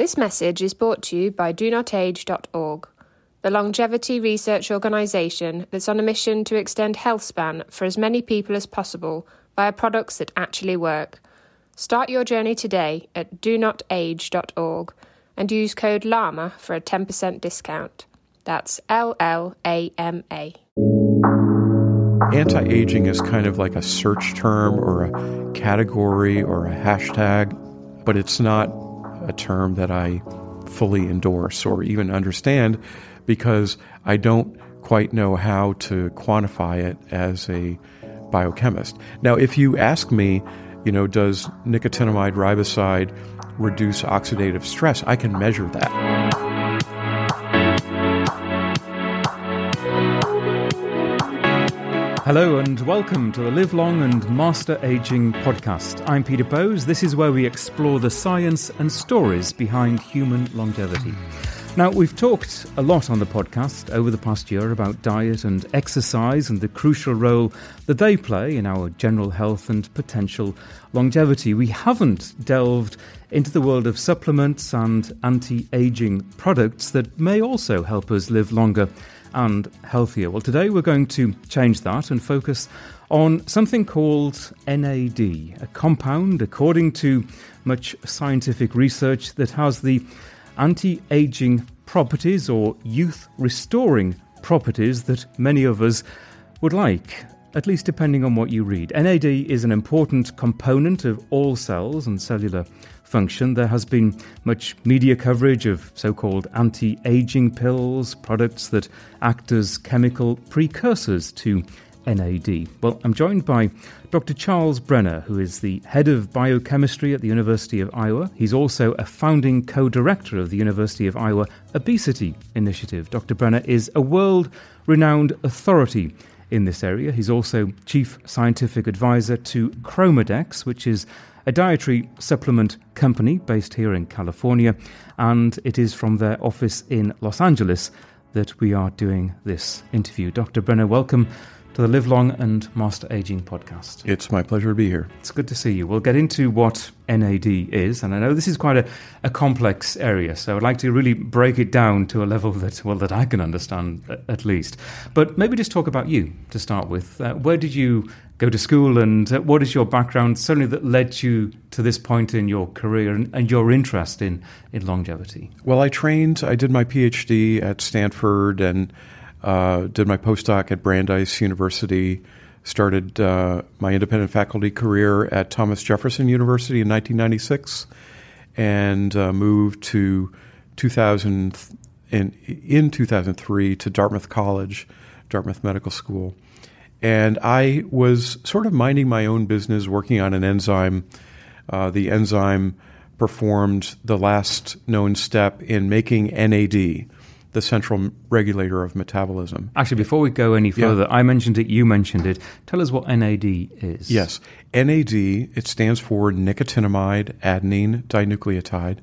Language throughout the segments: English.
This message is brought to you by DoNotAge.org, the longevity research organisation that's on a mission to extend health span for as many people as possible via products that actually work. Start your journey today at DoNotAge.org and use code LLAMA for a 10% discount. That's L L A M A. Anti aging is kind of like a search term or a category or a hashtag, but it's not a term that I fully endorse or even understand because I don't quite know how to quantify it as a biochemist. Now, if you ask me, you know, does nicotinamide riboside reduce oxidative stress? I can measure that. Hello and welcome to the Live Long and Master Aging podcast. I'm Peter Bowes. This is where we explore the science and stories behind human longevity. Now, we've talked a lot on the podcast over the past year about diet and exercise and the crucial role that they play in our general health and potential longevity. We haven't delved into the world of supplements and anti aging products that may also help us live longer and healthier. Well, today we're going to change that and focus on something called NAD, a compound, according to much scientific research, that has the anti aging properties or youth restoring properties that many of us would like, at least depending on what you read. NAD is an important component of all cells and cellular function. There has been much media coverage of so called anti aging pills, products that act as chemical precursors to NAD. Well, I'm joined by Dr. Charles Brenner, who is the head of biochemistry at the University of Iowa. He's also a founding co director of the University of Iowa Obesity Initiative. Dr. Brenner is a world renowned authority in this area. He's also chief scientific advisor to Chromadex, which is a dietary supplement company based here in California, and it is from their office in Los Angeles that we are doing this interview. Dr. Brenner, welcome to the Live Long and Master Aging podcast. It's my pleasure to be here. It's good to see you. We'll get into what NAD is, and I know this is quite a, a complex area, so I'd like to really break it down to a level that, well, that I can understand at least. But maybe just talk about you to start with. Uh, where did you go to school, and uh, what is your background, certainly that led you to this point in your career and, and your interest in, in longevity? Well, I trained, I did my PhD at Stanford and uh, did my postdoc at Brandeis University, started uh, my independent faculty career at Thomas Jefferson University in 1996, and uh, moved to 2000 in, in 2003 to Dartmouth College, Dartmouth Medical School. And I was sort of minding my own business, working on an enzyme. Uh, the enzyme performed the last known step in making NAD, the central regulator of metabolism. Actually, before we go any further, yeah. I mentioned it, you mentioned it. Tell us what NAD is. Yes. NAD, it stands for nicotinamide adenine dinucleotide.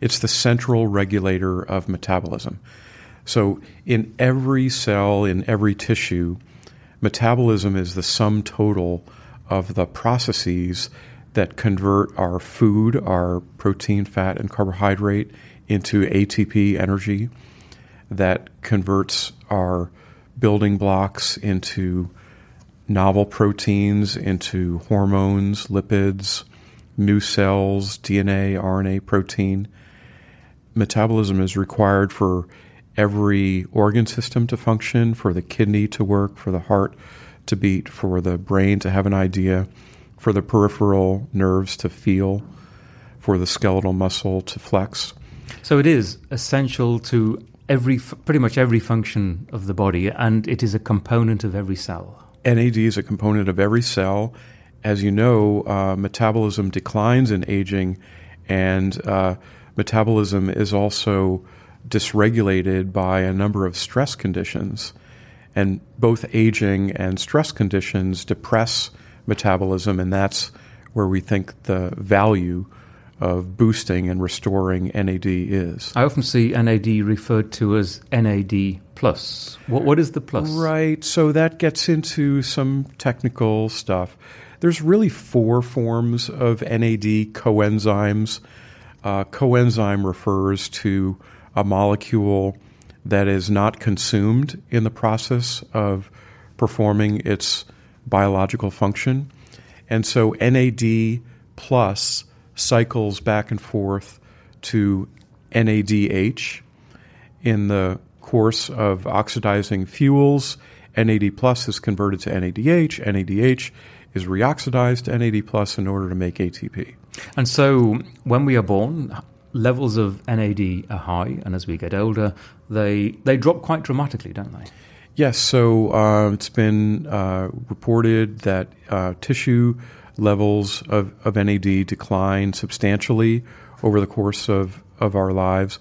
It's the central regulator of metabolism. So, in every cell, in every tissue, metabolism is the sum total of the processes that convert our food, our protein, fat, and carbohydrate into ATP energy that converts our building blocks into novel proteins, into hormones, lipids, new cells, DNA, RNA, protein. Metabolism is required for every organ system to function, for the kidney to work, for the heart to beat, for the brain to have an idea, for the peripheral nerves to feel, for the skeletal muscle to flex. So it is essential to every pretty much every function of the body, and it is a component of every cell. NAD is a component of every cell. As you know, uh, metabolism declines in aging, and uh, metabolism is also dysregulated by a number of stress conditions. And both aging and stress conditions depress metabolism, and that's where we think the value of boosting and restoring NAD is. I often see NAD referred to as NAD plus. What, what is the plus? Right. So that gets into some technical stuff. There's really four forms of NAD coenzymes. Uh, coenzyme refers to a molecule that is not consumed in the process of performing its biological function. And so NAD plus cycles back and forth to NADH in the course of oxidizing fuels. NAD plus is converted to NADH. NADH is reoxidized to NAD plus in order to make ATP. And so when we are born, levels of NAD are high, and as we get older, they they drop quite dramatically, don't they? Yes. So uh, it's been uh, reported that uh, tissue levels of, of NAD decline substantially over the course of, of our lives.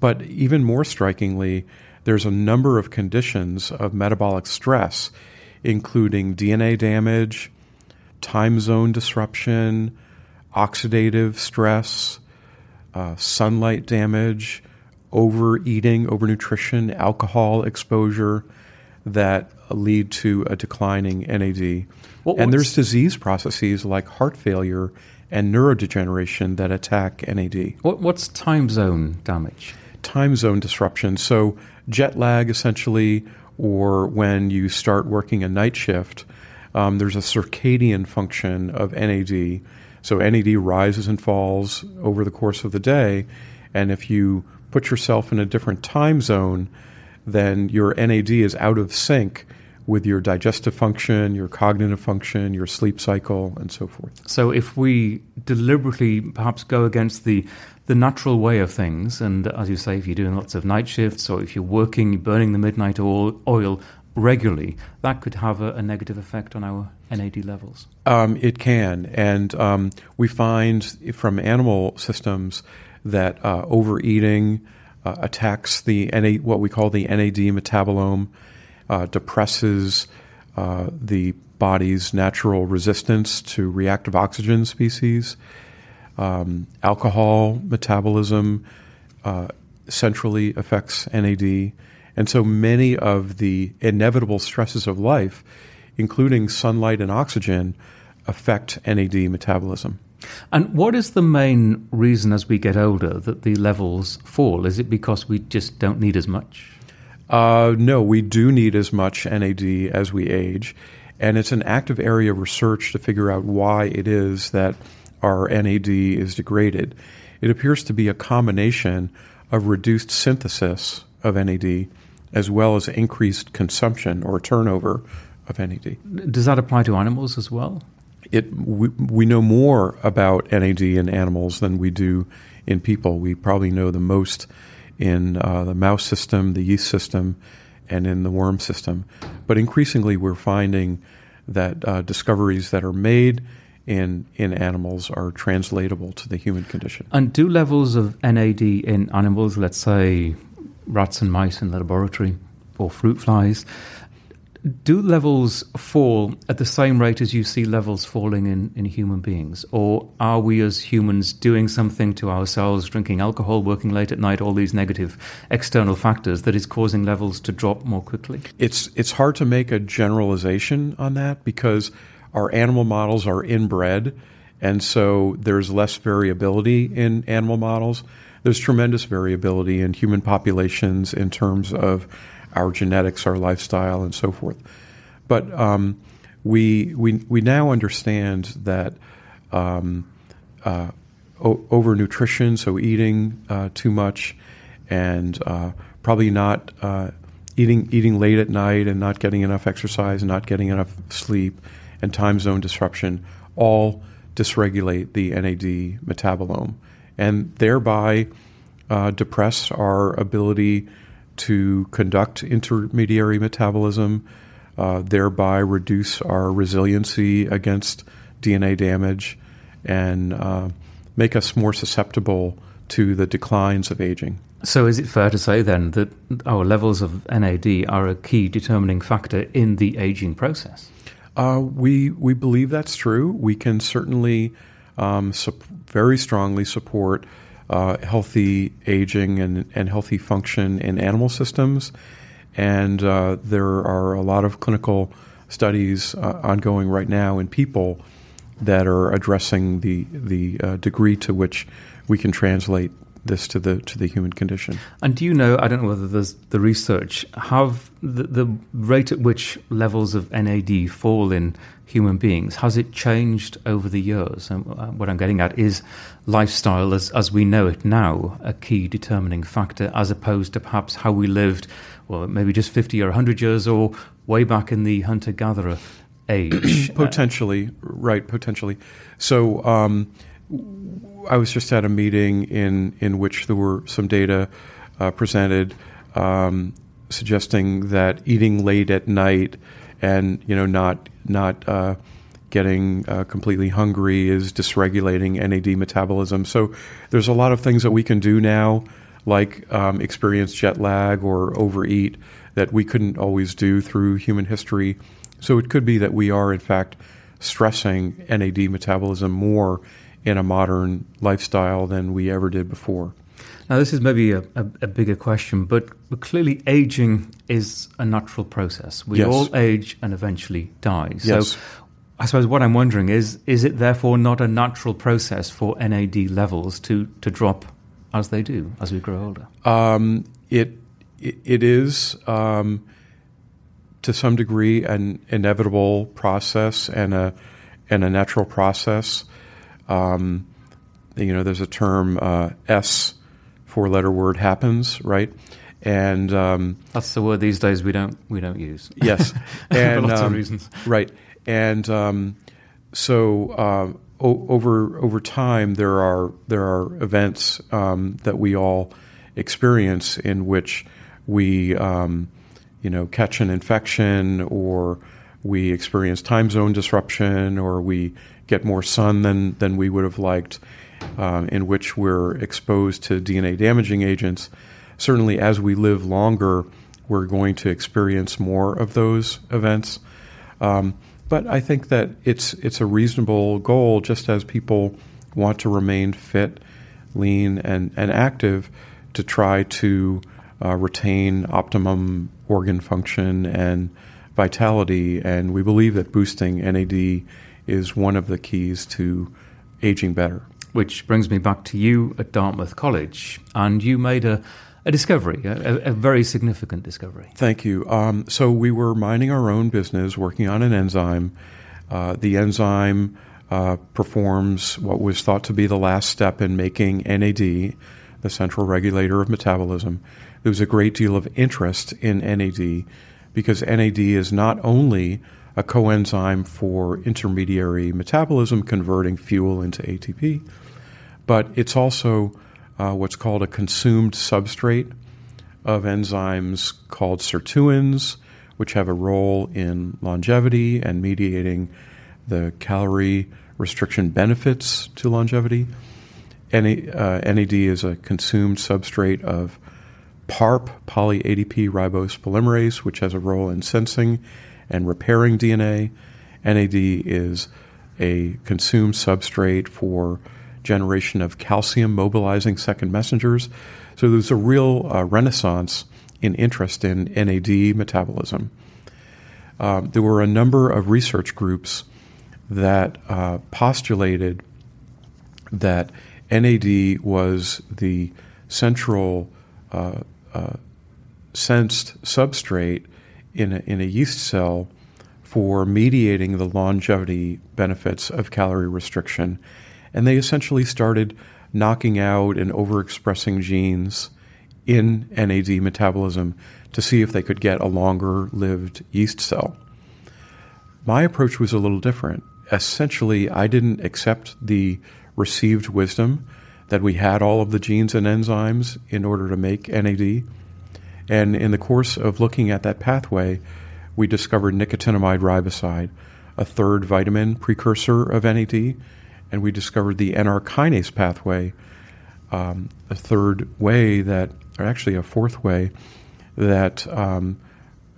But even more strikingly, there's a number of conditions of metabolic stress, including DNA damage, time zone disruption, oxidative stress, uh, sunlight damage, overeating, overnutrition, alcohol exposure that lead to a declining NAD. What, and there's disease processes like heart failure and neurodegeneration that attack NAD. What, what's time zone damage? Time zone disruption. So, jet lag essentially, or when you start working a night shift, um, there's a circadian function of NAD. So, NAD rises and falls over the course of the day. And if you put yourself in a different time zone, then your NAD is out of sync with your digestive function, your cognitive function, your sleep cycle, and so forth. So, if we deliberately perhaps go against the the natural way of things, and as you say, if you're doing lots of night shifts, or if you're working, burning the midnight oil, oil regularly, that could have a, a, negative effect on our NAD levels. Um, it can, and um, we find from animal systems that uh, overeating uh, attacks the NA, what we call the NAD metabolome uh, depresses uh, the body's natural resistance to reactive oxygen species. Um, alcohol metabolism uh, centrally affects NAD. And so many of the inevitable stresses of life, including sunlight and oxygen, affect NAD metabolism. And what is the main reason as we get older that the levels fall? Is it because we just don't need as much? Uh, no, we do need as much NAD as we age, and it's an active area of research to figure out why it is that our NAD is degraded. It appears to be a combination of reduced synthesis of NAD as well as increased consumption or turnover of NAD. Does that apply to animals as well? It, we, we know more about NAD in animals than we do in people. We probably know the most in uh, the mouse system, the yeast system, and in the worm system. But increasingly, we're finding that uh, discoveries that are made in in animals are translatable to the human condition. And do levels of NAD in animals, let's say rats and mice in the laboratory, or fruit flies, do levels fall at the same rate as you see levels falling in, in human beings? Or are we as humans doing something to ourselves, drinking alcohol, working late at night, all these negative external factors that is causing levels to drop more quickly? It's, it's hard to make a generalization on that because our animal models are inbred, and so there's less variability in animal models. There's tremendous variability in human populations in terms of our genetics, our lifestyle, and so forth. But um, we, we, we now understand that um, uh, o- overnutrition, so eating uh, too much, and uh, probably not uh, eating eating late at night and not getting enough exercise and not getting enough sleep, and time zone disruption all dysregulate the NAD metabolome, and thereby uh, depress our ability to conduct intermediary metabolism, uh, thereby reduce our resiliency against DNA damage, and uh, make us more susceptible to the declines of aging. So, is it fair to say then that our levels of NAD are a key determining factor in the aging process? Uh, we we believe that's true. We can certainly um, very strongly support uh, healthy aging and, and healthy function in animal systems. And uh, there are a lot of clinical studies uh, ongoing right now in people that are addressing the, the uh, degree to which we can translate this to the to the human condition. And do you know? I don't know whether there's the research have the, the rate at which levels of NAD fall in human beings has it changed over the years? And uh, what I'm getting at is lifestyle, as as we know it now, a key determining factor, as opposed to perhaps how we lived, well, maybe just 50 or 100 years, or way back in the hunter gatherer age. potentially, right? Potentially. So. Um, I was just at a meeting in in which there were some data uh, presented um, suggesting that eating late at night and you know not not uh, getting uh, completely hungry is dysregulating NAD metabolism. So there's a lot of things that we can do now, like um, experience jet lag or overeat, that we couldn't always do through human history. So it could be that we are in fact stressing NAD metabolism more in a modern lifestyle than we ever did before. Now, this is maybe a, a, a bigger question, but, clearly aging is a natural process. We yes. all age and eventually die. Yes. So I suppose what I'm wondering is is it therefore not a natural process for NAD levels to, to drop as they do as we grow older? Um, it, it, it is. Um, to some degree, an inevitable process and a and a natural process. Um, you know, there's a term uh, S, four letter word happens, right? And um, that's the word these days we don't we don't use. Yes, and for lots um, of reasons, right? And um, so uh, o- over over time, there are there are events um, that we all experience in which we um, you know catch an infection or we experience time zone disruption or we get more sun than, than we would have liked, um, in which we're exposed to DNA damaging agents. Certainly, as we live longer, we're going to experience more of those events. Um, but I think that it's it's a reasonable goal, just as people want to remain fit, lean, and, and active, to try to uh, retain optimum organ function and vitality. And we believe that boosting NAD is one of the keys to aging better. Which brings me back to you at Dartmouth College, and you made a, a discovery, a, a, very significant discovery. Thank you. Um, so we were minding our own business, working on an enzyme. Uh, the enzyme uh, performs what was thought to be the last step in making NAD, the central regulator of metabolism. There was a great deal of interest in NAD because NAD is not only a coenzyme for intermediary metabolism, converting fuel into ATP. But it's also uh, what's called a consumed substrate of enzymes called sirtuins, which have a role in longevity and mediating the calorie restriction benefits to longevity. NAD, uh, NAD is a consumed substrate of PARP, poly ADP ribose polymerase, which has a role in sensing and repairing DNA. NAD is a consumed substrate for generation of calcium mobilizing second messengers. So there's a real uh, renaissance in interest in NAD metabolism. Um, there were a number of research groups that uh, postulated that NAD was the central uh, uh, sensed substrate in a, in a yeast cell for mediating the longevity benefits of calorie restriction. And they essentially started knocking out and overexpressing genes in NAD metabolism to see if they could get a longer lived yeast cell. My approach was a little different. Essentially, I didn't accept the received wisdom that we had all of the genes and enzymes in order to make NAD. And in the course of looking at that pathway, we discovered nicotinamide riboside, a third vitamin precursor of NAD, and we discovered the NR kinase pathway, um, a third way that, or actually a fourth way, that um,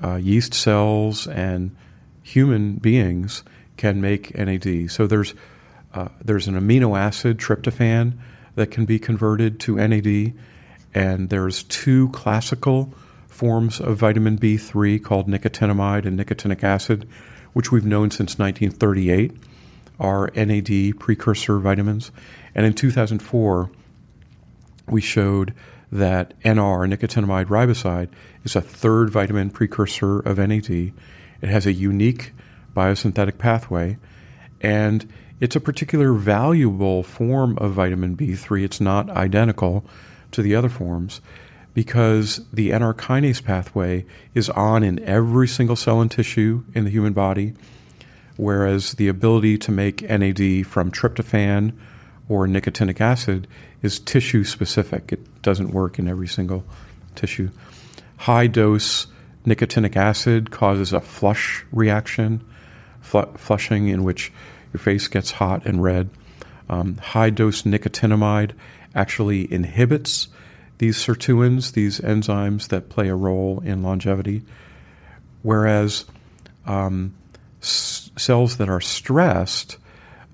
uh, yeast cells and human beings can make NAD. So there's uh, there's an amino acid tryptophan that can be converted to NAD and there's two classical forms of vitamin B3 called nicotinamide and nicotinic acid, which we've known since 1938 are NAD precursor vitamins. And in 2004, we showed that NR, nicotinamide riboside, is a third vitamin precursor of NAD. It has a unique biosynthetic pathway, and it's a particular valuable form of vitamin B3. It's not identical to the other forms because the NR kinase pathway is on in every single cell and tissue in the human body, whereas the ability to make NAD from tryptophan or nicotinic acid is tissue specific. It doesn't work in every single tissue. High dose nicotinic acid causes a flush reaction, fl- flushing in which your face gets hot and red. Um, high dose nicotinamide actually inhibits these sirtuins, these enzymes that play a role in longevity, whereas um, s- cells that are stressed,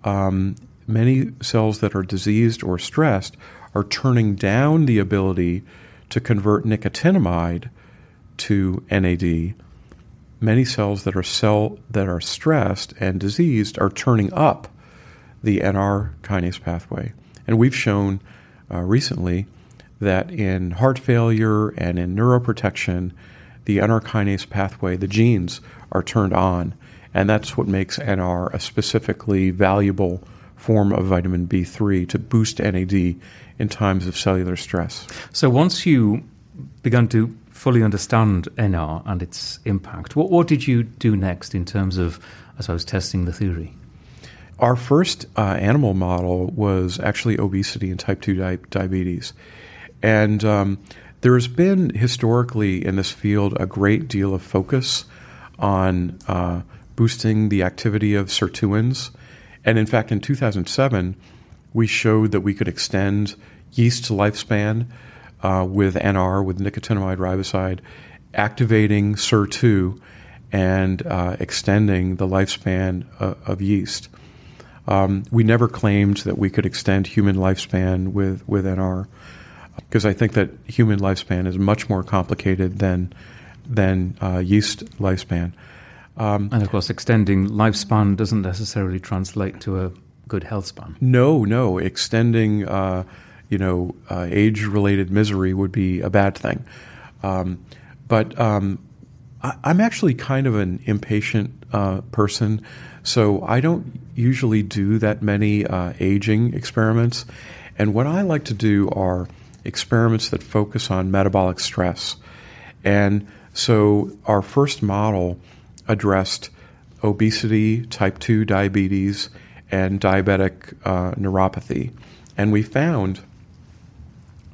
um, many cells that are diseased or stressed, are turning down the ability to convert nicotinamide to NAD many cells that are cell that are stressed and diseased are turning up the NR kinase pathway. And we've shown uh, recently that in heart failure and in neuroprotection, the NR kinase pathway, the genes, are turned on. And that's what makes NR a specifically valuable form of vitamin B3 to boost NAD in times of cellular stress. So once you began to fully understand NR and its impact, what, what did you do next in terms of, as I suppose, testing the theory? Our first uh, animal model was actually obesity and type 2 di- diabetes. And um, there's been historically in this field a great deal of focus on uh, boosting the activity of sirtuins. And in fact, in 2007, we showed that we could extend yeast lifespan uh, with NR, with nicotinamide riboside, activating SIR2 and uh, extending the lifespan uh, of yeast. Um, we never claimed that we could extend human lifespan with, with NR because I think that human lifespan is much more complicated than, than uh, yeast lifespan. Um, and of course, extending lifespan doesn't necessarily translate to a good health span. No, no. Extending uh, you know, uh, age-related misery would be a bad thing. Um, but um, I, am actually kind of an impatient uh, person, so I don't usually do that many uh, aging experiments. And what I like to do are experiments that focus on metabolic stress. And so our first model addressed obesity, type 2 diabetes, and diabetic uh, neuropathy. And we found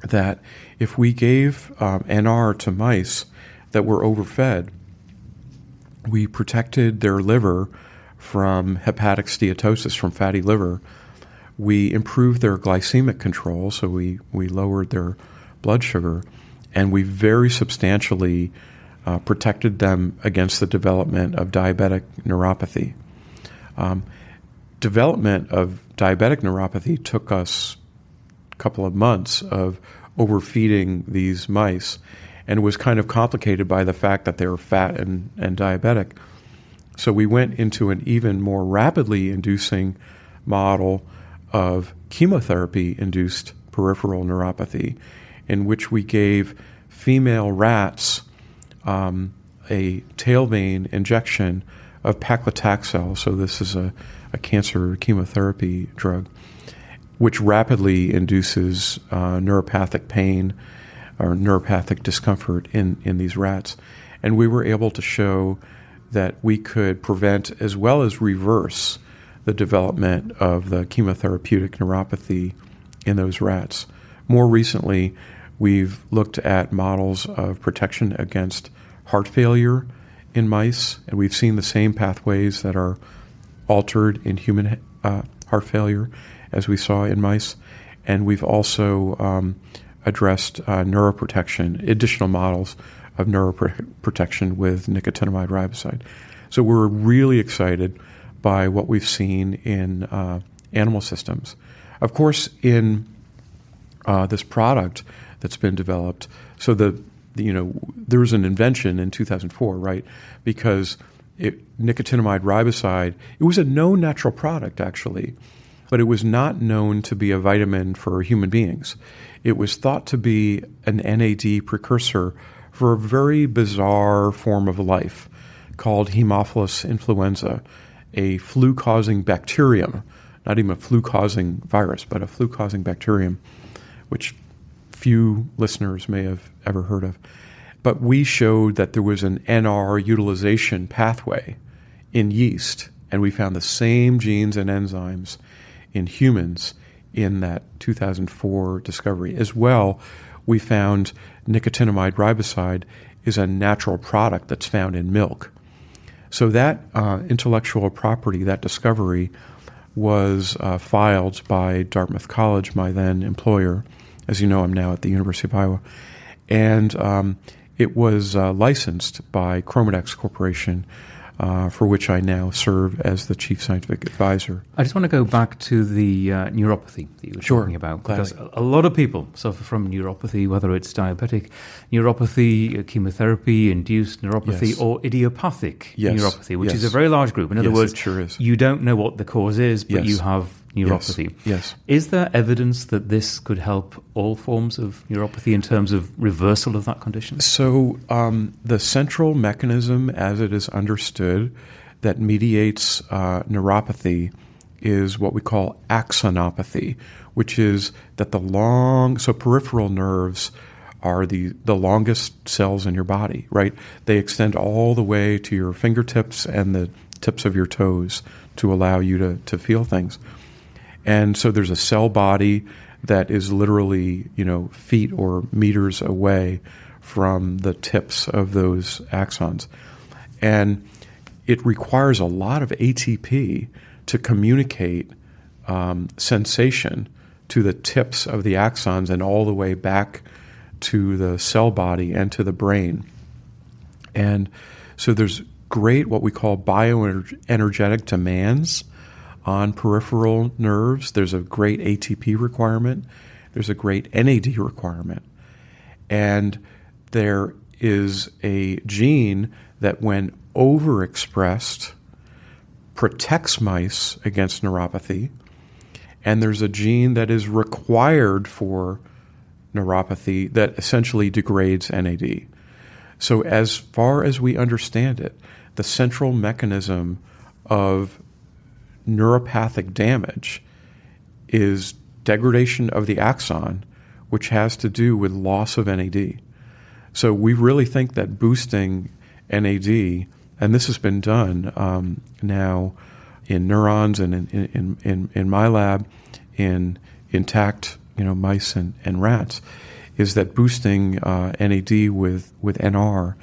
that if we gave um, NR to mice that were overfed, we protected their liver from hepatic steatosis, from fatty liver. We improved their glycemic control, so we, we lowered their blood sugar, and we very substantially uh, protected them against the development of diabetic neuropathy. Um, development of diabetic neuropathy took us a couple of months of overfeeding these mice and was kind of complicated by the fact that they were fat and, and diabetic. So we went into an even more rapidly inducing model of chemotherapy induced peripheral neuropathy, in which we gave female rats um, a tail vein injection of paclitaxel. So, this is a, a cancer chemotherapy drug which rapidly induces uh, neuropathic pain or neuropathic discomfort in, in these rats. And we were able to show that we could prevent as well as reverse the development of the chemotherapeutic neuropathy in those rats. More recently, we've looked at models of protection against heart failure in mice, and we've seen the same pathways that are altered in human uh, heart failure as we saw in mice. And we've also um, addressed uh, neuroprotection, additional models of neuroprotection with nicotinamide riboside. So we're really excited by what we've seen in uh, animal systems. Of course, in uh, this product that's been developed, so the, the, you know there was an invention in 2004, right? Because it, nicotinamide riboside, it was a known natural product actually but it was not known to be a vitamin for human beings. It was thought to be an NAD precursor for a very bizarre form of life called Haemophilus influenza, a flu causing bacterium, not even a flu causing virus, but a flu causing bacterium, which few listeners may have ever heard of. But we showed that there was an NR utilization pathway in yeast, and we found the same genes and enzymes in humans in that 2004 discovery. As well, we found nicotinamide riboside is a natural product that's found in milk. So that uh, intellectual property, that discovery, was uh, filed by Dartmouth College, my then employer. As you know, I'm now at the University of Iowa. And um, it was uh, licensed by Chromadex Corporation uh, for which I now serve as the chief scientific advisor. I just want to go back to the uh, neuropathy that you were sure, talking about, gladly. because a lot of people suffer from neuropathy, whether it's diabetic neuropathy, uh, chemotherapy-induced neuropathy, Yes. or idiopathic Yes, neuropathy, which is a very large group. In other Yes, words, sure you don't know what the cause is, but Yes. you have neuropathy. Yes. Is there evidence that this could help all forms of neuropathy in terms of reversal of that condition? So, um, the central mechanism, as it is understood, that mediates uh, neuropathy is what we call axonopathy, which is that the long, so peripheral nerves are the, the longest cells in your body, right? They extend all the way to your fingertips and the tips of your toes to allow you to, to feel things. And so there's a cell body that is literally, you know, feet or meters away from the tips of those axons. And it requires a lot of ATP to communicate um, sensation to the tips of the axons and all the way back to the cell body and to the brain. And so there's great what we call bioenergetic demands on peripheral nerves. There's a great ATP requirement. There's a great NAD requirement. And there is a gene that, when overexpressed, protects mice against neuropathy. And there's a gene that is required for neuropathy that essentially degrades NAD. So, as far as we understand it, the central mechanism of neuropathic damage is degradation of the axon, which has to do with loss of NAD. So, we really think that boosting NAD, and this has been done um, now in neurons and in, in, in, in my lab, in intact you know, mice and, and rats, is that boosting uh, NAD with, with NR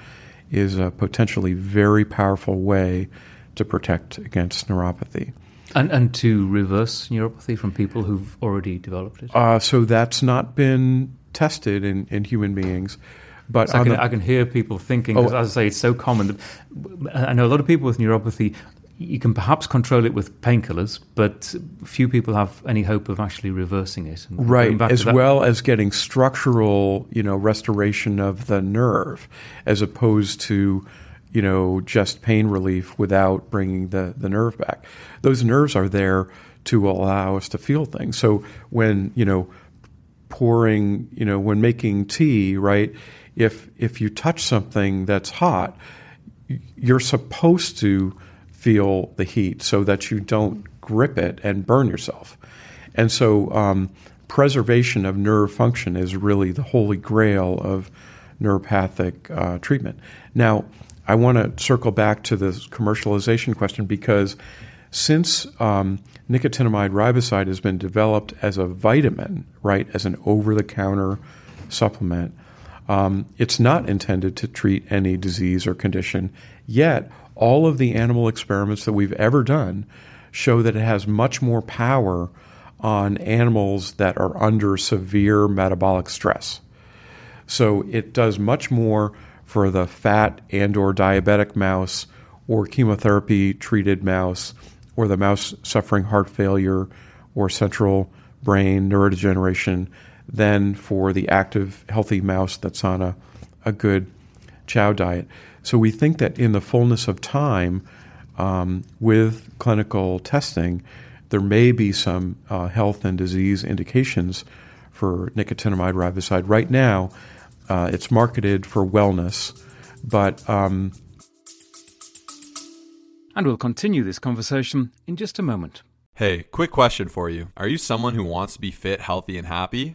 is a potentially very powerful way to protect against neuropathy. And, and to reverse neuropathy from people who've already developed it? Uh, so that's not been tested in, in human beings. But So I can, the- I can hear people thinking, Oh. as I say, it's so common. That, I know a lot of people with neuropathy, you can perhaps control it with painkillers, but few people have any hope of actually reversing it. And right back as well as getting structural you know restoration of the nerve as opposed to you know just pain relief without bringing the the nerve back. Those nerves are there to allow us to feel things. So when you know pouring you know when making tea right if if you touch something that's hot you're supposed to feel the heat so that you don't grip it and burn yourself. And so, um, preservation of nerve function is really the holy grail of neuropathic uh, treatment. Now, I want to circle back to the commercialization question because since um, nicotinamide riboside has been developed as a vitamin, right, as an over the counter supplement, um, it's not intended to treat any disease or condition. Yet, all of the animal experiments that we've ever done show that it has much more power on animals that are under severe metabolic stress. So it does much more for the fat and or diabetic mouse or chemotherapy treated mouse or the mouse suffering heart failure or central brain neurodegeneration than for the active healthy mouse that's on a, a good chow diet. So we think that in the fullness of time um, with clinical testing there may be some uh, health and disease indications for nicotinamide riboside. Right now, uh, it's marketed for wellness, but. Um, and we'll continue this conversation in just a moment. Hey, quick question for you. Are you someone who wants to be fit, healthy, and happy?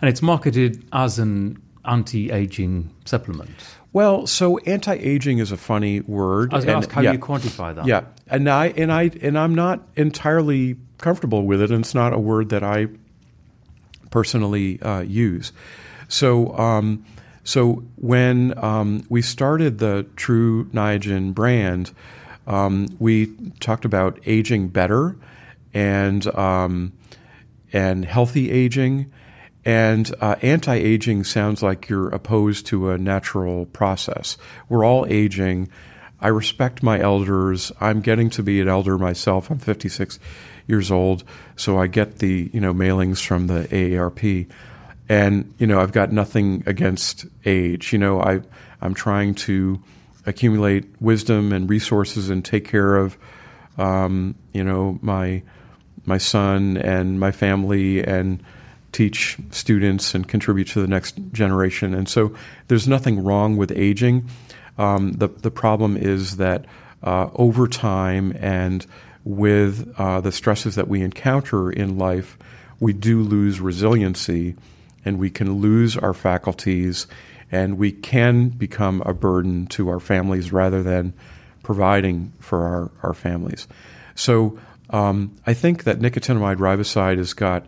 And it's marketed as an anti aging supplement. Well, so anti-aging is a funny word. I was going to ask how yeah, you quantify that. Yeah, and I and I and I'm not entirely comfortable with it, and it's not a word that I personally uh, use. So, um, so when um, we started the Tru Niagen brand, um, we talked about aging better and um, and healthy aging and uh, anti aging sounds like you're opposed to a natural process. We're all aging. I respect my elders. I'm getting to be an elder myself. I'm 56 years old, so I get the you know mailings from the AARP, and you know I've got nothing against age. You know I I'm trying to accumulate wisdom and resources and take care of um, you know my my son and my family and teach students and contribute to the next generation. And so there's nothing wrong with aging. Um, the, the problem is that uh, over time and with uh, the stresses that we encounter in life, we do lose resiliency and we can lose our faculties and we can become a burden to our families rather than providing for our, our families. So um, I think that nicotinamide riboside has got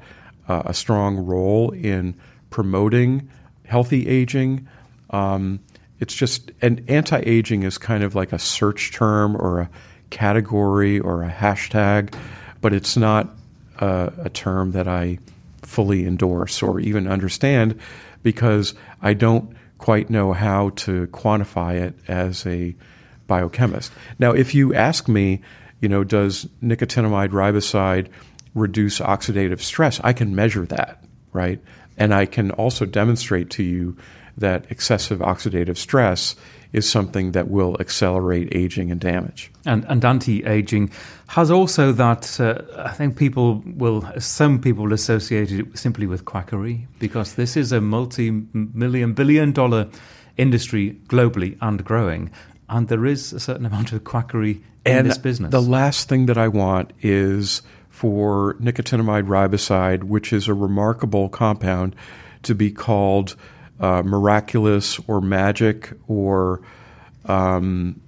uh, a strong role in promoting healthy aging. Um, it's just, and anti aging is kind of like a search term or a category or a hashtag, but it's not a, a term that I fully endorse or even understand because I don't quite know how to quantify it as a biochemist. Now, if you ask me, you know, does nicotinamide riboside reduce oxidative stress, I can measure that, right? And I can also demonstrate to you that excessive oxidative stress is something that will accelerate aging and damage. And, and anti-aging has also that. Uh, I think people will, some people will associate it simply with quackery because this is a multi-million, billion-dollar industry globally and growing, and there is a certain amount of quackery in and this business. The last thing that I want is for nicotinamide riboside, which is a remarkable compound, to be called uh, miraculous or magic or um,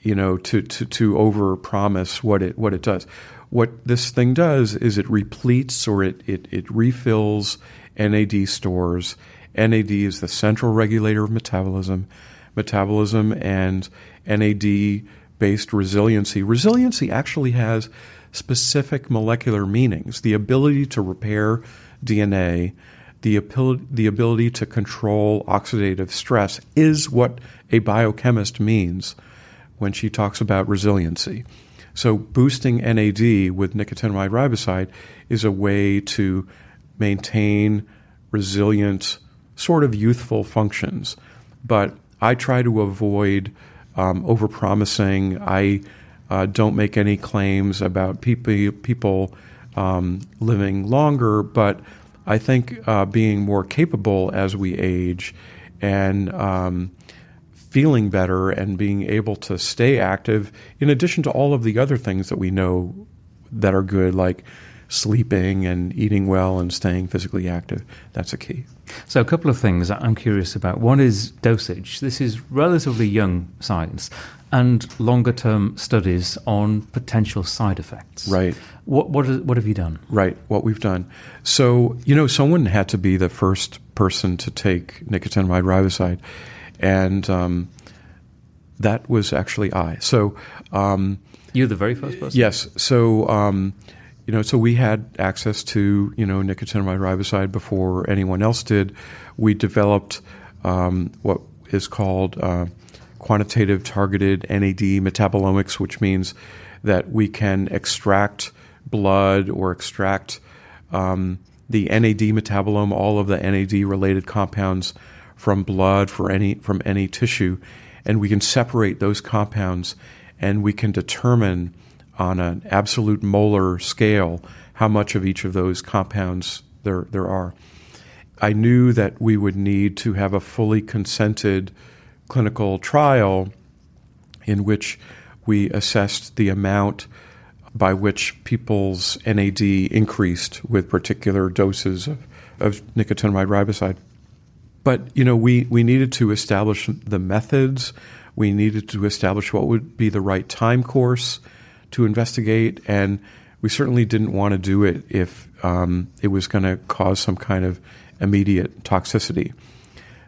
you know to to to over promise what it what it does. What this thing does is it repletes or it it, it refills NAD stores. NAD is the central regulator of metabolism. Metabolism and NAD based resiliency. Resiliency actually has specific molecular meanings the ability to repair DNA, the, the ability to control oxidative stress is what a biochemist means when she talks about resiliency. So, boosting NAD with nicotinamide riboside is a way to maintain resilient, sort of youthful functions. But I try to avoid um, overpromising. I uh, don't make any claims about people people um, living longer, but I think uh, being more capable as we age and um, feeling better and being able to stay active, in addition to all of the other things that we know that are good, like sleeping and eating well and staying physically active. That's a key. So, a couple of things I'm curious about. One is dosage. This is relatively young science and longer term studies on potential side effects. Right. What, what, is, what have you done? Right, what we've done. So, you know, someone had to be the first person to take nicotinamide riboside, and um, that was actually I. So, um, you're the very first person? Yes. So, um, you know, so we had access to you know nicotinamide riboside before anyone else did. We developed um, what is called uh, quantitative targeted NAD metabolomics, which means that we can extract blood or extract um, the NAD metabolome, all of the NAD related compounds from blood for any from any tissue, and we can separate those compounds, and we can determine on an absolute molar scale how much of each of those compounds there there are. I knew that we would need to have a fully consented clinical trial in which we assessed the amount by which people's NAD increased with particular doses of, of nicotinamide riboside. But you know, we, we needed to establish the methods. We needed to establish what would be the right time course to investigate, and we certainly didn't want to do it if um, it was going to cause some kind of immediate toxicity.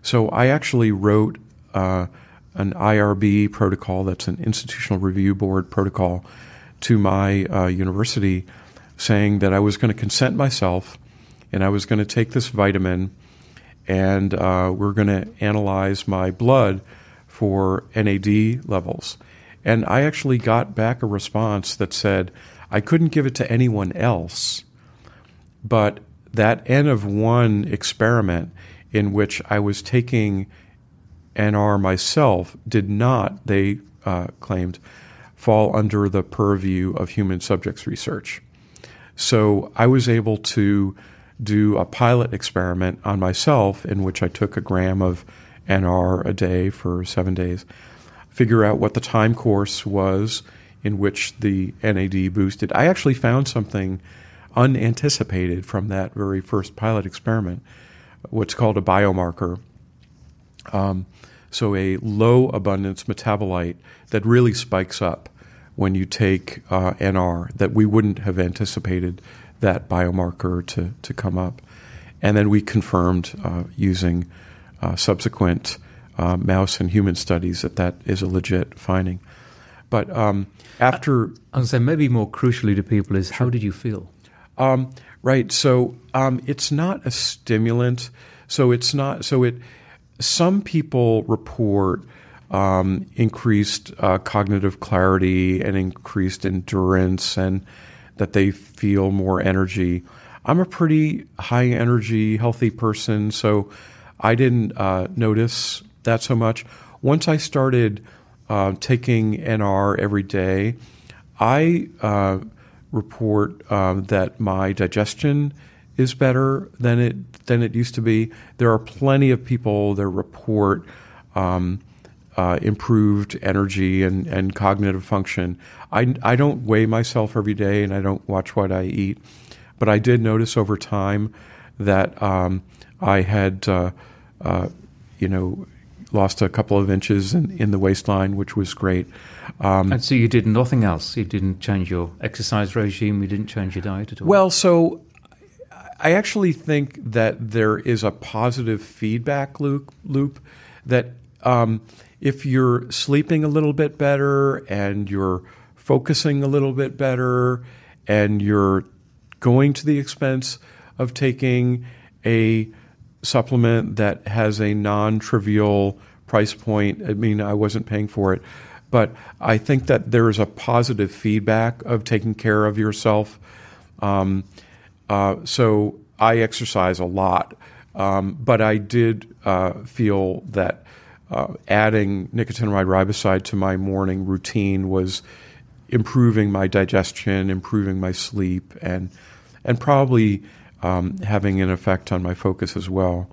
So I actually wrote uh, an IRB protocol, that's an institutional review board protocol, to my uh, university, saying that I was going to consent myself and I was going to take this vitamin and uh, we're going to analyze my blood for NAD levels. And I actually got back a response that said I couldn't give it to anyone else, but that N of one experiment in which I was taking NR myself did not, they uh, claimed, fall under the purview of human subjects research. So I was able to do a pilot experiment on myself in which I took a gram of NR a day for seven days, figure out what the time course was in which the NAD boosted. I actually found something unanticipated from that very first pilot experiment, what's called a biomarker. Um, so, a low abundance metabolite that really spikes up when you take uh, NR that we wouldn't have anticipated that biomarker to, to come up. And then we confirmed uh, using uh, subsequent uh, mouse and human studies that that is a legit finding. But um, after. I was say maybe more crucially to people is how did you feel? Um, right. So um, it's not a stimulant. So it's not. So it. Some people report um, increased uh, cognitive clarity and increased endurance, and that they feel more energy. I'm a pretty high energy, healthy person, so I didn't uh, notice that so much. Once I started uh, taking NR every day, I uh, report um, that my digestion is better than it than it used to be. There are plenty of people that report um, uh, improved energy and, and cognitive function. I, I don't weigh myself every day and I don't watch what I eat, but I did notice over time that um, I had, uh, uh, you know, lost a couple of inches in, in the waistline, which was great. Um, and so you did nothing else? You didn't change your exercise regime? You didn't change your diet at all? Well, so I actually think that there is a positive feedback loop, loop that um, if you're sleeping a little bit better and you're focusing a little bit better and you're going to the expense of taking a supplement that has a non trivial price point. I mean, I wasn't paying for it, but I think that there is a positive feedback of taking care of yourself. Um, uh, so I exercise a lot, um, but I did uh, feel that uh, adding nicotinamide riboside to my morning routine was improving my digestion, improving my sleep, and and probably um, having an effect on my focus as well.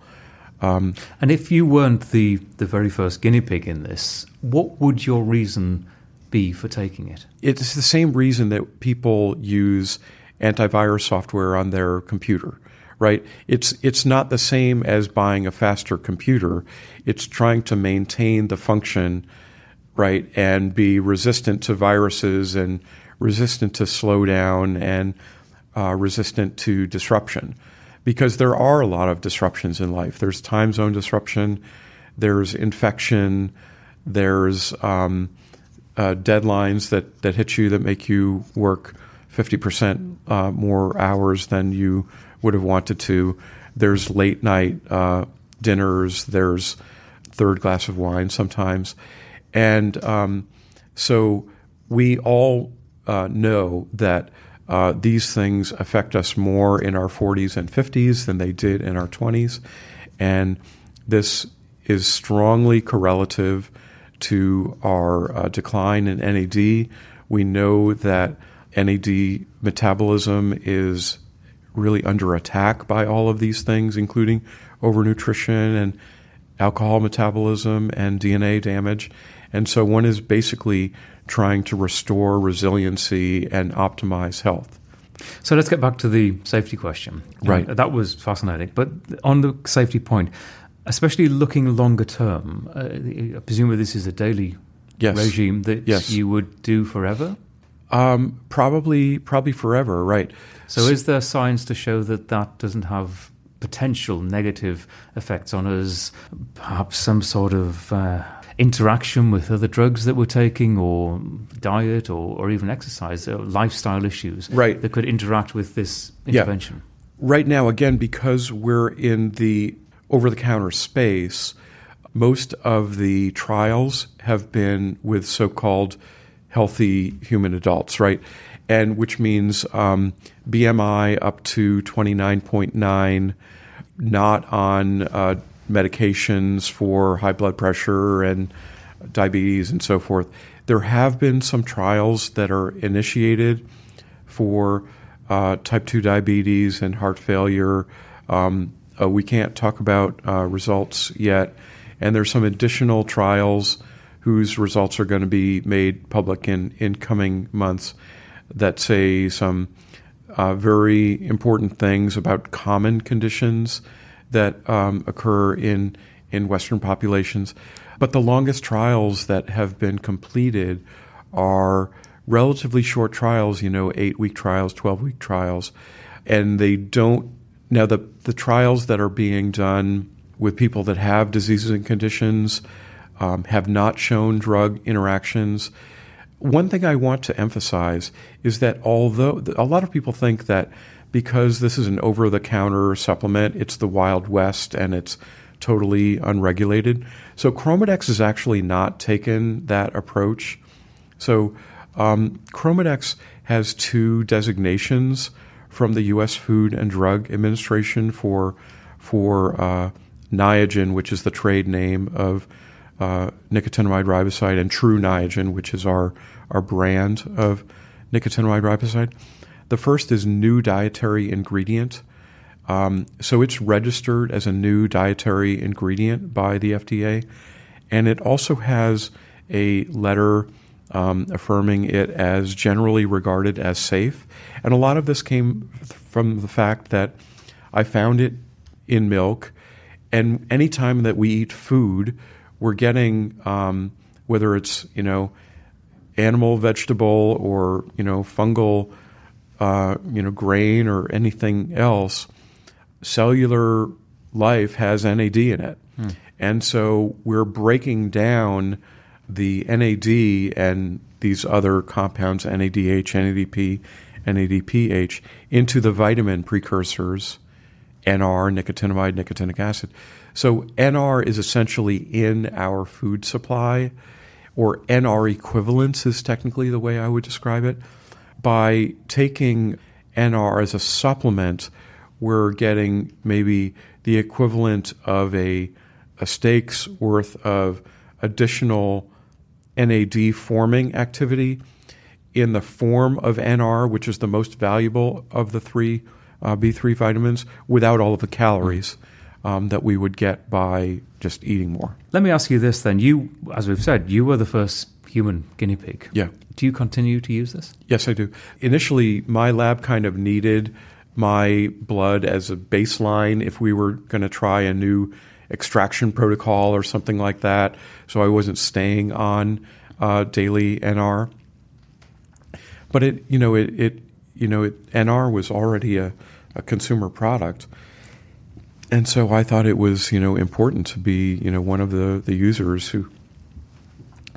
Um, and if you weren't the, the very first guinea pig in this, what would your reason be for taking it? It's the same reason that people use antivirus software on their computer, right? It's it's not the same as buying a faster computer. It's trying to maintain the function, right, and be resistant to viruses and resistant to slowdown and uh, resistant to disruption because there are a lot of disruptions in life. There's time zone disruption, there's infection, there's um, uh, deadlines that, that hit you that make you work 50% uh, more hours than you would have wanted to. There's late night uh, dinners, there's third glass of wine sometimes. And um, so we all uh, know that uh, these things affect us more in our 40s and 50s than they did in our 20s. And this is strongly correlative to our uh, decline in NAD. We know that NAD metabolism is really under attack by all of these things, including overnutrition and alcohol metabolism and DNA damage. And so one is basically trying to restore resiliency and optimize health. So let's get back to the safety question. Right. that was fascinating. But on the safety point, especially looking longer term, uh, presumably this is a daily yes. regime that yes. you would do forever? Um, probably, probably forever, right. So, so, is there science to show that that doesn't have potential negative effects on us? Perhaps some sort of uh, interaction with other drugs that we're taking, or diet, or, or even exercise, or lifestyle issues right. that could interact with this intervention? Yeah. Right now, again, because we're in the over the counter space, most of the trials have been with so called healthy human adults, right? And which means um, BMI up to 29.9, not on uh, medications for high blood pressure and diabetes and so forth. There have been some trials that are initiated for uh, type 2 diabetes and heart failure. Um, uh, we can't talk about uh, results yet. And there's some additional trials whose results are going to be made public in, in coming months that say some uh, very important things about common conditions that um, occur in, in Western populations. But the longest trials that have been completed are relatively short trials, you know, eight week trials, 12 week trials. And they don't, now the, the trials that are being done with people that have diseases and conditions um, have not shown drug interactions. One thing I want to emphasize is that although a lot of people think that because this is an over the counter supplement, it's the Wild West and it's totally unregulated. So Chromadex has actually not taken that approach. So um, Chromadex has two designations from the U.S. Food and Drug Administration for for uh, Niagen, which is the trade name of uh, nicotinamide riboside, and Tru Niagen, which is our our brand of nicotinamide riboside. The first is new dietary ingredient. Um, so it's registered as a new dietary ingredient by the FDA, and it also has a letter um, affirming it as generally regarded as safe. And a lot of this came from the fact that I found it in milk, and anytime that we eat food, we're getting um, whether it's you know animal, vegetable, or you know fungal, uh, you know grain or anything else. Cellular life has NAD in it, hmm. and so we're breaking down the NAD and these other compounds, NADH, NADP, NADPH, into the vitamin precursors, NR, nicotinamide, nicotinic acid. So NR is essentially in our food supply, or NR equivalence is technically the way I would describe it. By taking NR as a supplement, we're getting maybe the equivalent of a, a steak's worth of additional NAD forming activity in the form of NR, which is the most valuable of the three uh, B3 vitamins, without all of the calories um, that we would get by just eating more. Let me ask you this then. You, as we've said, you were the first human guinea pig. Yeah. Do you continue to use this? Yes, I do. Initially, my lab kind of needed my blood as a baseline if we were going to try a new extraction protocol or something like that. So I wasn't staying on uh, daily NR. But it, you know, it, it you know, it, NR was already a, a consumer product, and so I thought it was, you know, important to be, you know, one of the, the users who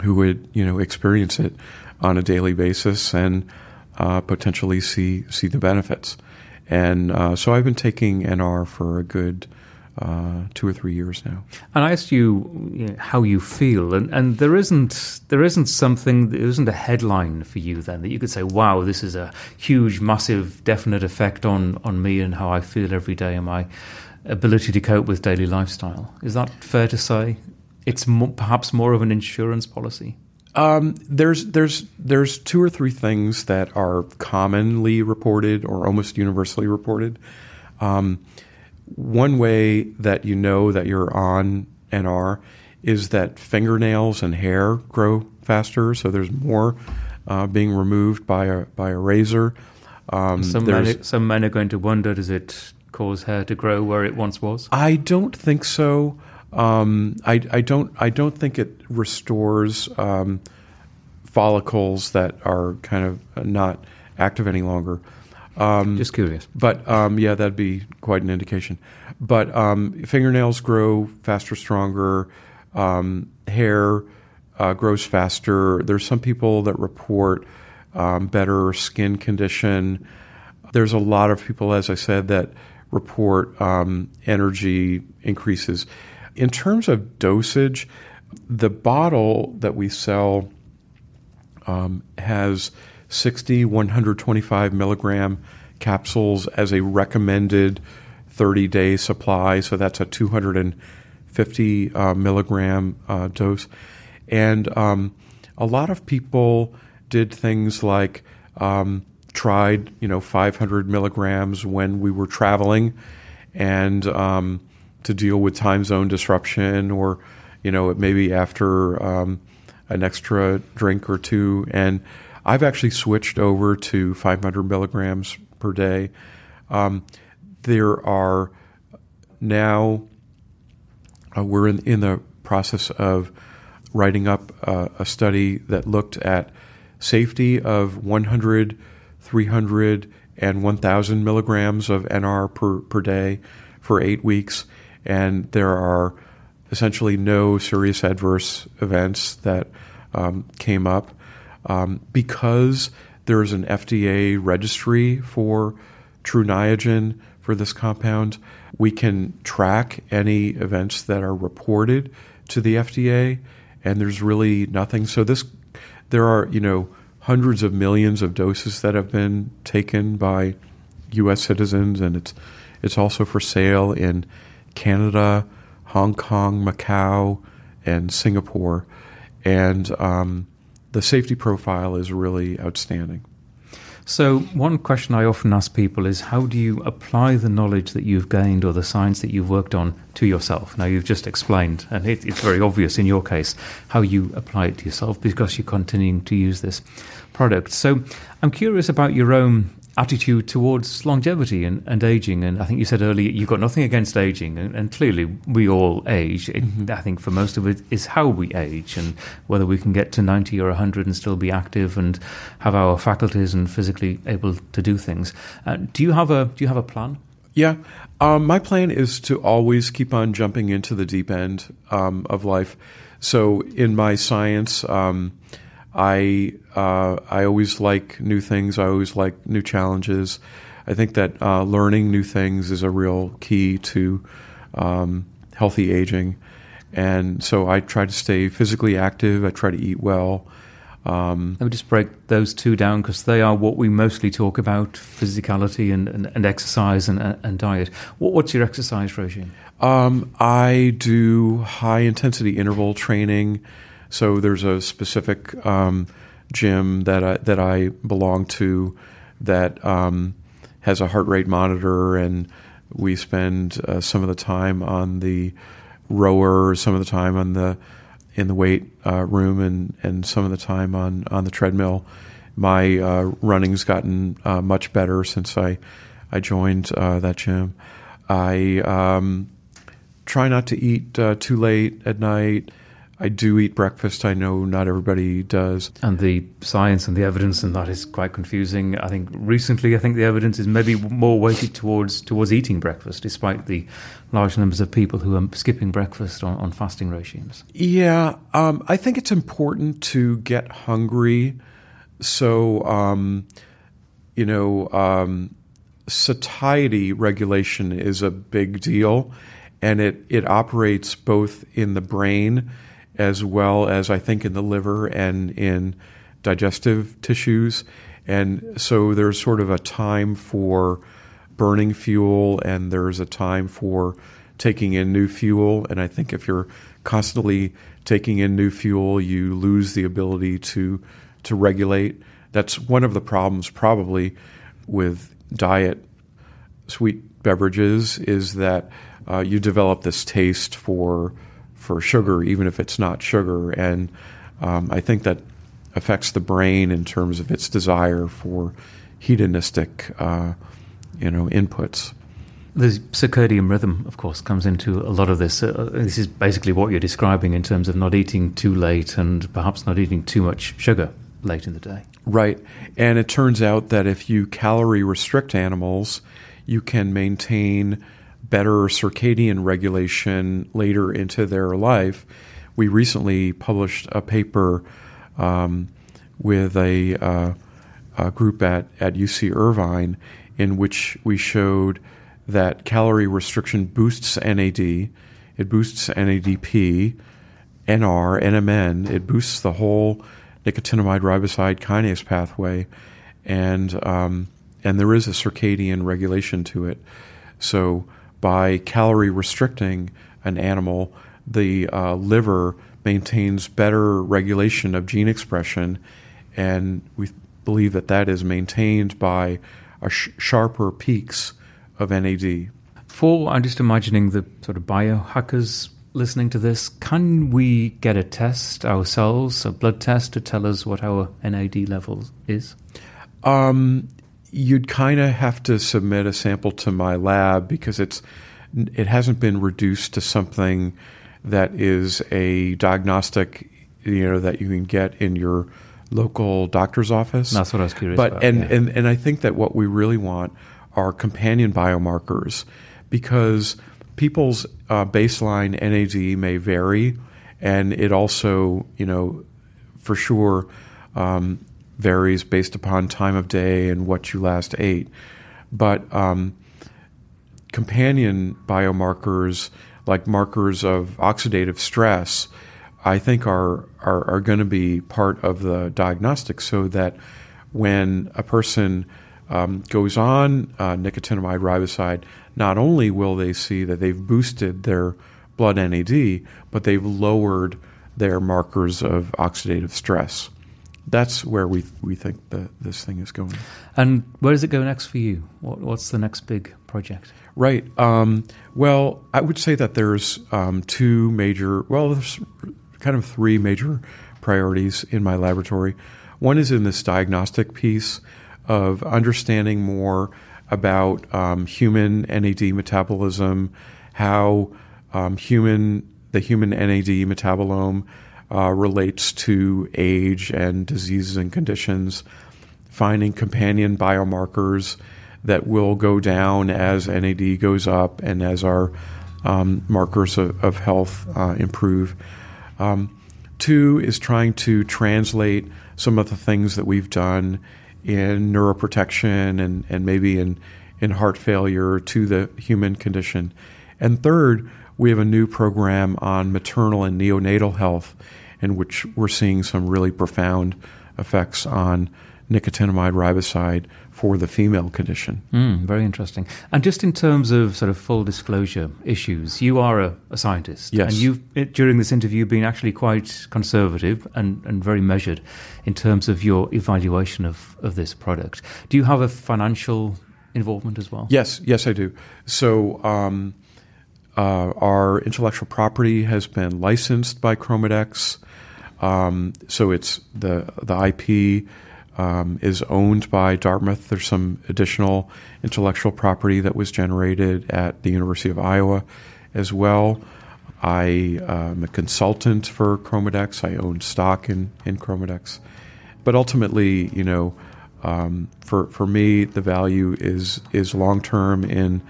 who would, you know, experience it on a daily basis. And uh, potentially see see the benefits. And uh, so I've been taking NR for a good uh, two or three years now. And I asked you, you know, how you feel, and, and there isn't there isn't something there isn't a headline for you then that you could say, wow, this is a huge, massive, definite effect on on me and how I feel every day and my ability to cope with daily lifestyle. Is that fair to say? It's perhaps more of an insurance policy. Um, there's there's there's two or three things that are commonly reported or almost universally reported. Um, one way that you know that you're on NR is that fingernails and hair grow faster, so there's more uh, being removed by a by a razor. Um, some, men, some men are going to wonder: Does it cause hair to grow where it once was? I don't think so. Um, I, I, don't. I don't think it restores um, follicles that are kind of not active any longer. Um, Just curious. But um, yeah, that'd be quite an indication. But um, fingernails grow faster, stronger. Um, hair uh, grows faster. There's some people that report um, better skin condition. There's a lot of people, as I said, that report um, energy increases. In terms of dosage, the bottle that we sell has 60, 125 milligram capsules as a recommended 30 day supply. So that's a 250 uh, milligram uh, dose. And um, a lot of people did things like um, tried, you know, 500 milligrams when we were traveling and um, to deal with time zone disruption or, you know, maybe after um, an extra drink or two. And I've actually switched over to 500 milligrams per day. Um, there are now, uh, we're in, in the process of writing up uh, a study that looked at safety of 100, 300, and 1,000 milligrams of NR per, per day for eight weeks. And there are essentially no serious adverse events that um, came up um, because there is an FDA registry for Tru Niagen for this compound. We can track any events that are reported to the FDA, and there's really nothing. So this, there are you know hundreds of millions of doses that have been taken by U.S. citizens, and it's it's also for sale in Canada, Hong Kong, Macau, and Singapore, and um, the safety profile is really outstanding. So, one question I often ask people is how do you apply the knowledge that you've gained or the science that you've worked on to yourself? Now, you've just explained, and it, it's very obvious in your case, how you apply it to yourself because you're continuing to use this product. So, I'm curious about your own attitude towards longevity and, and aging. And I think you said earlier you've got nothing against aging, and, and clearly we all age. It, mm-hmm. I think for most of it is how we age and whether we can get to 90 or 100 and still be active and have our faculties and physically able to do things. Uh, do you have a do you have a plan? Yeah, um, my plan is to always keep on jumping into the deep end um, of life. So in my science. Um, I uh, I always like new things. I always like new challenges. I think that uh, learning new things is a real key to um, healthy aging, and so I try to stay physically active. I try to eat well. Um, Let me just break those two down because they are what we mostly talk about: physicality and, and, and exercise and, and diet. What, what's your exercise regime? Um, I do high intensity interval training. So there's a specific um, gym that I, that I belong to that um, has a heart rate monitor, and we spend uh, some of the time on the rower, some of the time on the in the weight uh, room, and, and some of the time on, on the treadmill. My uh, running's gotten uh, much better since I I joined uh, that gym. I um, try not to eat uh, too late at night. I do eat breakfast. I know not everybody does. And the science and the evidence and that is quite confusing. I think recently, I think the evidence is maybe more weighted towards towards eating breakfast, despite the large numbers of people who are skipping breakfast on, on fasting regimes. Yeah, um, I think it's important to get hungry. So, um, you know, um, satiety regulation is a big deal, and it, it operates both in the brain as well as I think in the liver and in digestive tissues. And so there's sort of a time for burning fuel, and there's a time for taking in new fuel. And I think if you're constantly taking in new fuel, you lose the ability to to regulate. That's one of the problems, probably, with diet sweet beverages is that uh, you develop this taste for for sugar, even if it's not sugar, and um, I think that affects the brain in terms of its desire for hedonistic, uh, you know, inputs. The circadian rhythm, of course, comes into a lot of this. Uh, this is basically what you're describing in terms of not eating too late and perhaps not eating too much sugar late in the day. Right. And it turns out that if you calorie restrict animals, you can maintain better circadian regulation later into their life. We recently published a paper um, with a, uh, a group at, at UC Irvine in which we showed that calorie restriction boosts NAD, it boosts NADP, NR, NMN, it boosts the whole nicotinamide riboside kinase pathway, and um, and there is a circadian regulation to it. So by calorie restricting an animal, the uh, liver maintains better regulation of gene expression, and we believe that that is maintained by sh- sharper peaks of NAD. For I'm just imagining the sort of biohackers listening to this, can we get a test ourselves, a blood test, to tell us what our NAD level is? Um, you'd kind of have to submit a sample to my lab because it's it hasn't been reduced to something that is a diagnostic, you know, that you can get in your local doctor's office. That's what I was curious but, about. And, yeah. and, and I think that what we really want are companion biomarkers because people's uh, baseline NAD may vary, and it also, you know, for sure um, varies based upon time of day and what you last ate. But um, companion biomarkers, like markers of oxidative stress, I think are are, are going to be part of the diagnostic, so that when a person um, goes on uh, nicotinamide riboside, not only will they see that they've boosted their blood NAD, but they've lowered their markers of oxidative stress. That's where we we think that this thing is going. And where does it go next for you? What, what's the next big project? Right. Um, well, I would say that there's um, two major, well, there's kind of three major priorities in my laboratory. One is in this diagnostic piece of understanding more about um, human NAD metabolism, how um, human the human NAD metabolome uh, relates to age and diseases and conditions, finding companion biomarkers that will go down as NAD goes up and as our um, markers of, of health uh, improve. Um, two is trying to translate some of the things that we've done in neuroprotection and, and maybe in, in heart failure to the human condition. And third, we have a new program on maternal and neonatal health in which we're seeing some really profound effects on nicotinamide riboside for the female condition. Mm, very interesting. And just in terms of sort of full disclosure issues, you are a, a scientist. Yes. And you've, during this interview, been actually quite conservative and, and very measured in terms of your evaluation of, of this product. Do you have a financial involvement as well? Yes, yes, I do. So, um, uh, our intellectual property has been licensed by Chromadex. Um, so it's the the IP um, is owned by Dartmouth. There's some additional intellectual property that was generated at the University of Iowa as well. I am a consultant for Chromadex. I own stock in, in Chromadex. But ultimately, you know, um, for, for me, the value is, is long term in,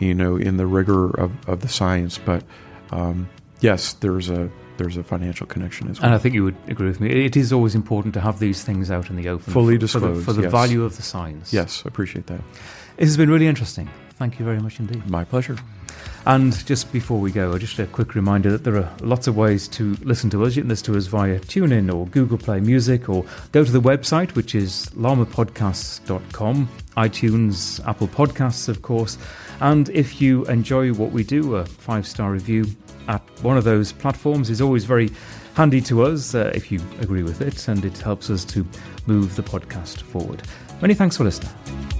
you know, in the rigor of, of the science. But um, yes, there's a there's a financial connection as well. And I think you would agree with me. It is always important to have these things out in the open, Fully for, for the, disclosed, for the yes. value of the science. yes, I appreciate that. This has been really interesting. Thank you very much indeed. My pleasure. And just before we go, just a quick reminder that there are lots of ways to listen to us. You can listen to us via TuneIn or Google Play Music, or go to the website, which is llamapodcasts.com, iTunes, Apple Podcasts, of course. And if you enjoy what we do, a five star review at one of those platforms is always very handy to us uh, if you agree with it, and it helps us to move the podcast forward. Many thanks for listening.